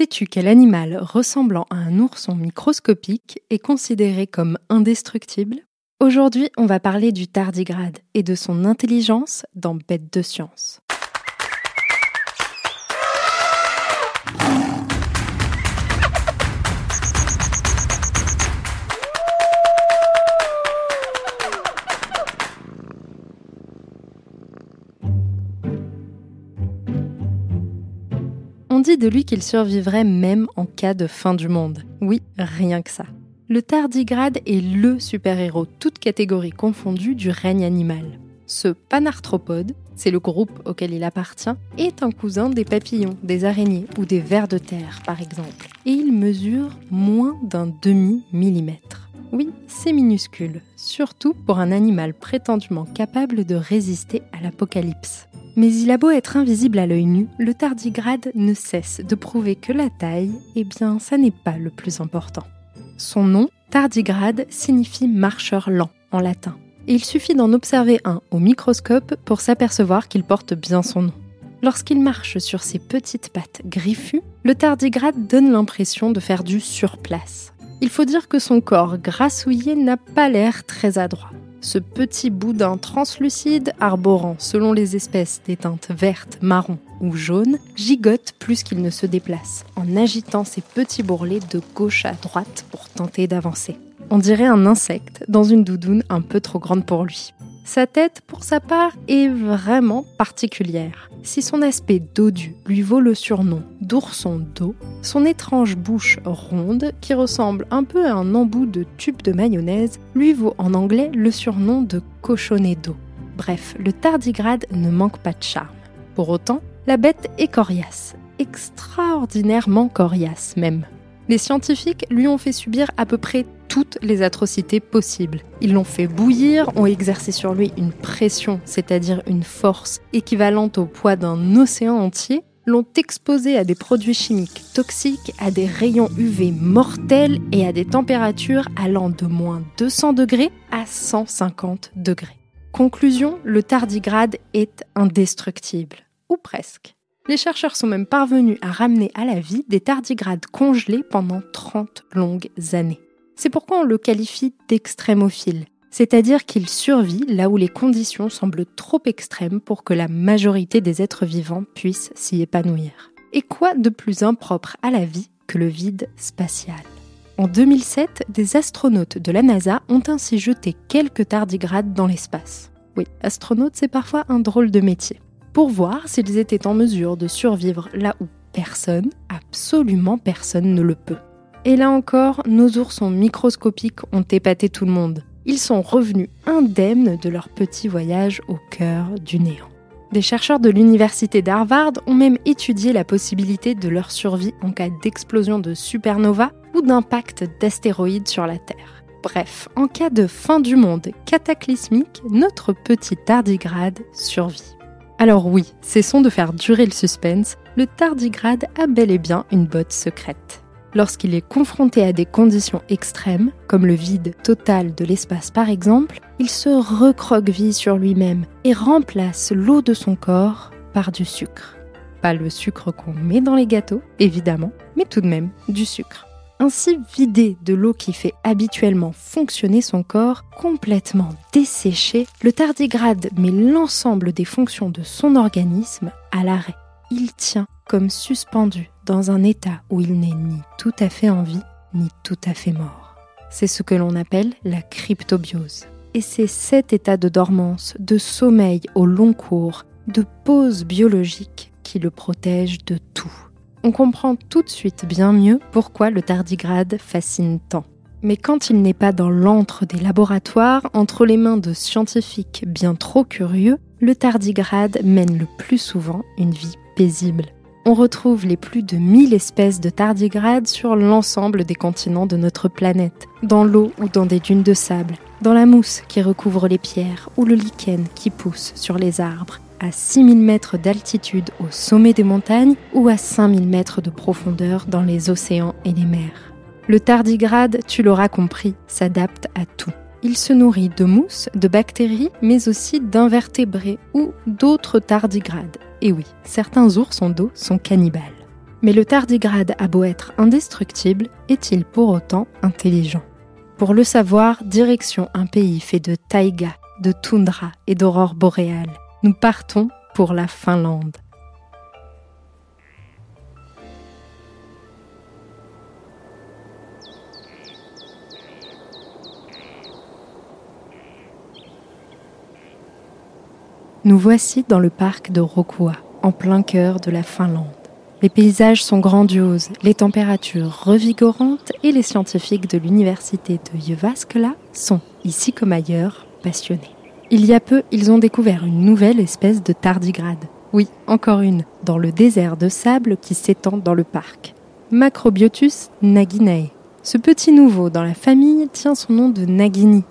Sais-tu quel animal ressemblant à un ourson microscopique est considéré comme indestructible? Aujourd'hui, on va parler du tardigrade et de son intelligence dans Bête de science. De lui qu'il survivrait même en cas de fin du monde. Oui, rien que ça. Le tardigrade est LE super-héros, toute catégorie confondue, du règne animal. Ce panarthropode, c'est le groupe auquel il appartient, est un cousin des papillons, des araignées ou des vers de terre, par exemple. Et il mesure moins d'un demi-millimètre. Oui, c'est minuscule, surtout pour un animal prétendument capable de résister à l'apocalypse. Mais il a beau être invisible à l'œil nu, le tardigrade ne cesse de prouver que la taille, eh bien, ça n'est pas le plus important. Son nom, tardigrade, signifie marcheur lent en latin. Et il suffit d'en observer un au microscope pour s'apercevoir qu'il porte bien son nom. Lorsqu'il marche sur ses petites pattes griffues, le tardigrade donne l'impression de faire du surplace. Il faut dire que son corps grassouillé n'a pas l'air très adroit. Ce petit boudin translucide, arborant selon les espèces des teintes vertes, marron ou jaune, gigote plus qu'il ne se déplace, en agitant ses petits bourrelets de gauche à droite pour tenter d'avancer. On dirait un insecte dans une doudoune un peu trop grande pour lui. Sa tête, pour sa part, est vraiment particulière. Si son aspect dodu lui vaut le surnom d'ourson d'eau, son étrange bouche ronde, qui ressemble un peu à un embout de tube de mayonnaise, lui vaut en anglais le surnom de cochonnet d'eau. Bref, le tardigrade ne manque pas de charme. Pour autant, la bête est coriace, extraordinairement coriace même. Les scientifiques lui ont fait subir à peu près toutes les atrocités possibles. Ils l'ont fait bouillir, ont exercé sur lui une pression, c'est-à-dire une force équivalente au poids d'un océan entier, l'ont exposé à des produits chimiques toxiques, à des rayons UV mortels et à des températures allant de moins 200 degrés à 150 degrés. Conclusion, le tardigrade est indestructible, ou presque. Les chercheurs sont même parvenus à ramener à la vie des tardigrades congelés pendant 30 longues années. C'est pourquoi on le qualifie d'extrémophile, c'est-à-dire qu'il survit là où les conditions semblent trop extrêmes pour que la majorité des êtres vivants puissent s'y épanouir. Et quoi de plus impropre à la vie que le vide spatial? En 2007, des astronautes de la NASA ont ainsi jeté quelques tardigrades dans l'espace. Oui, astronaute, c'est parfois un drôle de métier. Pour voir s'ils étaient en mesure de survivre là où personne, absolument personne ne le peut. Et là encore, nos oursons microscopiques ont épaté tout le monde. Ils sont revenus indemnes de leur petit voyage au cœur du néant. Des chercheurs de l'université d'Harvard ont même étudié la possibilité de leur survie en cas d'explosion de supernova ou d'impact d'astéroïdes sur la Terre. Bref, en cas de fin du monde cataclysmique, notre petit tardigrade survit. Alors oui, cessons de faire durer le suspense, le tardigrade a bel et bien une botte secrète. Lorsqu'il est confronté à des conditions extrêmes, comme le vide total de l'espace par exemple, il se recroqueville sur lui-même et remplace l'eau de son corps par du sucre. Pas le sucre qu'on met dans les gâteaux, évidemment, mais tout de même du sucre. Ainsi vidé de l'eau qui fait habituellement fonctionner son corps, complètement desséché, le tardigrade met l'ensemble des fonctions de son organisme à l'arrêt. Il tient comme suspendu dans un état où il n'est ni tout à fait en vie, ni tout à fait mort. C'est ce que l'on appelle la cryptobiose. Et c'est cet état de dormance, de sommeil au long cours, de pause biologique qui le protège de tout. On comprend tout de suite bien mieux pourquoi le tardigrade fascine tant. Mais quand il n'est pas dans l'antre des laboratoires, entre les mains de scientifiques bien trop curieux, le tardigrade mène le plus souvent une vie paisible on retrouve les plus de 1000 espèces de tardigrades sur l'ensemble des continents de notre planète, dans l'eau ou dans des dunes de sable, dans la mousse qui recouvre les pierres ou le lichen qui pousse sur les arbres, à 6000 mètres d'altitude au sommet des montagnes ou à 5000 mètres de profondeur dans les océans et les mers. Le tardigrade, tu l'auras compris, s'adapte à tout. Il se nourrit de mousse, de bactéries, mais aussi d'invertébrés ou d'autres tardigrades et oui, certains ours d'eau sont cannibales. Mais le tardigrade a beau être indestructible, est-il pour autant intelligent? Pour le savoir, direction un pays fait de taïga, de toundra et d'aurores boréales. Nous partons pour la Finlande. Nous voici dans le parc de Rokua, en plein cœur de la Finlande. Les paysages sont grandioses, les températures revigorantes et les scientifiques de l'université de Jyväskylä sont, ici comme ailleurs, passionnés. Il y a peu, ils ont découvert une nouvelle espèce de tardigrade. Oui, encore une, dans le désert de sable qui s'étend dans le parc. Macrobiotus naginae. Ce petit nouveau dans la famille tient son nom de Nagini,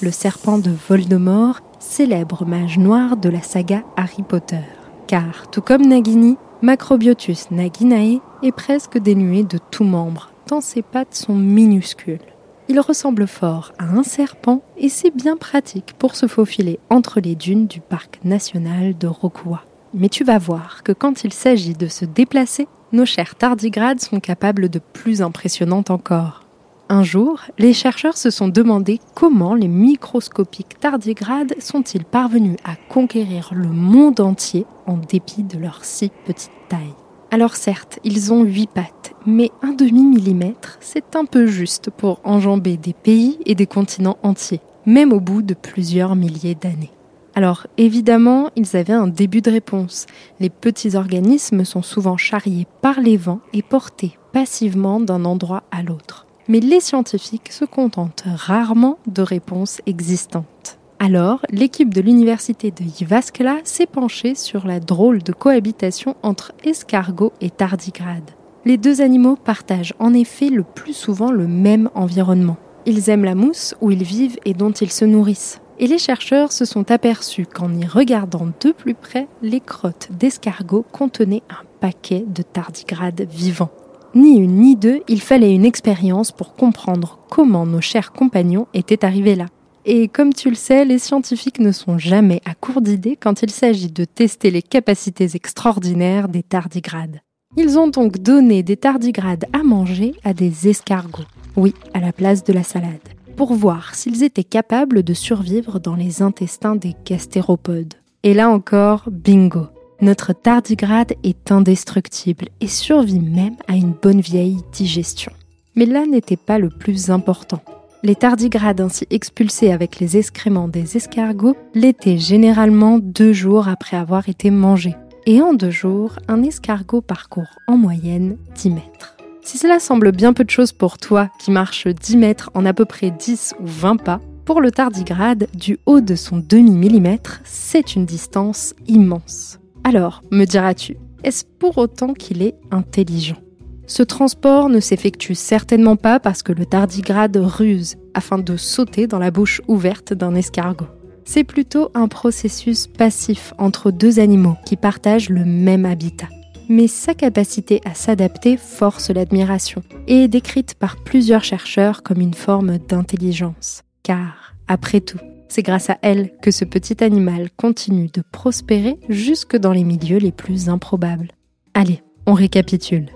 le serpent de Voldemort célèbre mage noir de la saga Harry Potter. Car, tout comme Nagini, Macrobiotus naginae est presque dénué de tout membre, tant ses pattes sont minuscules. Il ressemble fort à un serpent et c'est bien pratique pour se faufiler entre les dunes du parc national de Rokua. Mais tu vas voir que quand il s'agit de se déplacer, nos chers tardigrades sont capables de plus impressionnantes encore. Un jour, les chercheurs se sont demandé comment les microscopiques tardigrades sont-ils parvenus à conquérir le monde entier en dépit de leur si petite taille. Alors certes, ils ont huit pattes, mais un demi-millimètre, c'est un peu juste pour enjamber des pays et des continents entiers, même au bout de plusieurs milliers d'années. Alors évidemment, ils avaient un début de réponse. Les petits organismes sont souvent charriés par les vents et portés passivement d'un endroit à l'autre mais les scientifiques se contentent rarement de réponses existantes. Alors, l'équipe de l'université de Jyväskylä s'est penchée sur la drôle de cohabitation entre escargot et tardigrade. Les deux animaux partagent en effet le plus souvent le même environnement. Ils aiment la mousse où ils vivent et dont ils se nourrissent. Et les chercheurs se sont aperçus qu'en y regardant de plus près, les crottes d'escargot contenaient un paquet de tardigrades vivants. Ni une ni deux, il fallait une expérience pour comprendre comment nos chers compagnons étaient arrivés là. Et comme tu le sais, les scientifiques ne sont jamais à court d'idées quand il s'agit de tester les capacités extraordinaires des tardigrades. Ils ont donc donné des tardigrades à manger à des escargots, oui, à la place de la salade, pour voir s'ils étaient capables de survivre dans les intestins des gastéropodes. Et là encore, bingo notre tardigrade est indestructible et survit même à une bonne vieille digestion. Mais là n'était pas le plus important. Les tardigrades ainsi expulsés avec les excréments des escargots l'étaient généralement deux jours après avoir été mangés. Et en deux jours, un escargot parcourt en moyenne 10 mètres. Si cela semble bien peu de choses pour toi qui marche 10 mètres en à peu près 10 ou 20 pas, pour le tardigrade, du haut de son demi-millimètre, c'est une distance immense. Alors, me diras-tu, est-ce pour autant qu'il est intelligent? Ce transport ne s'effectue certainement pas parce que le tardigrade ruse afin de sauter dans la bouche ouverte d'un escargot. C'est plutôt un processus passif entre deux animaux qui partagent le même habitat. Mais sa capacité à s'adapter force l'admiration et est décrite par plusieurs chercheurs comme une forme d'intelligence. Car, après tout, c'est grâce à elle que ce petit animal continue de prospérer jusque dans les milieux les plus improbables. Allez, on récapitule.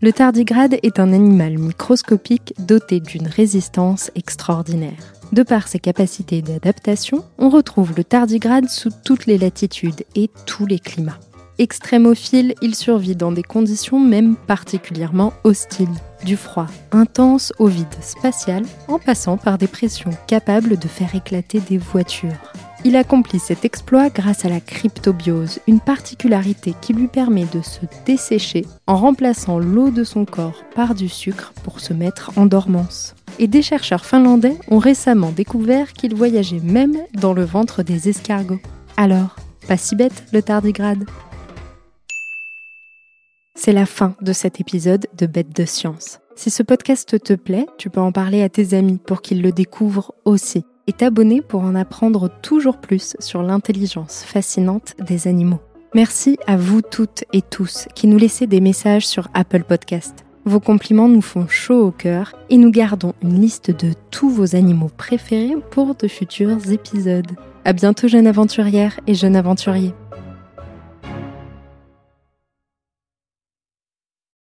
Le tardigrade est un animal microscopique doté d'une résistance extraordinaire. De par ses capacités d'adaptation, on retrouve le tardigrade sous toutes les latitudes et tous les climats. Extrémophile, il survit dans des conditions même particulièrement hostiles, du froid intense au vide spatial, en passant par des pressions capables de faire éclater des voitures. Il accomplit cet exploit grâce à la cryptobiose, une particularité qui lui permet de se dessécher en remplaçant l'eau de son corps par du sucre pour se mettre en dormance. Et des chercheurs finlandais ont récemment découvert qu'il voyageait même dans le ventre des escargots. Alors, pas si bête le tardigrade c'est la fin de cet épisode de Bête de Science. Si ce podcast te plaît, tu peux en parler à tes amis pour qu'ils le découvrent aussi et t'abonner pour en apprendre toujours plus sur l'intelligence fascinante des animaux. Merci à vous toutes et tous qui nous laissez des messages sur Apple Podcast. Vos compliments nous font chaud au cœur et nous gardons une liste de tous vos animaux préférés pour de futurs épisodes. À bientôt, jeune aventurière et jeune aventurier.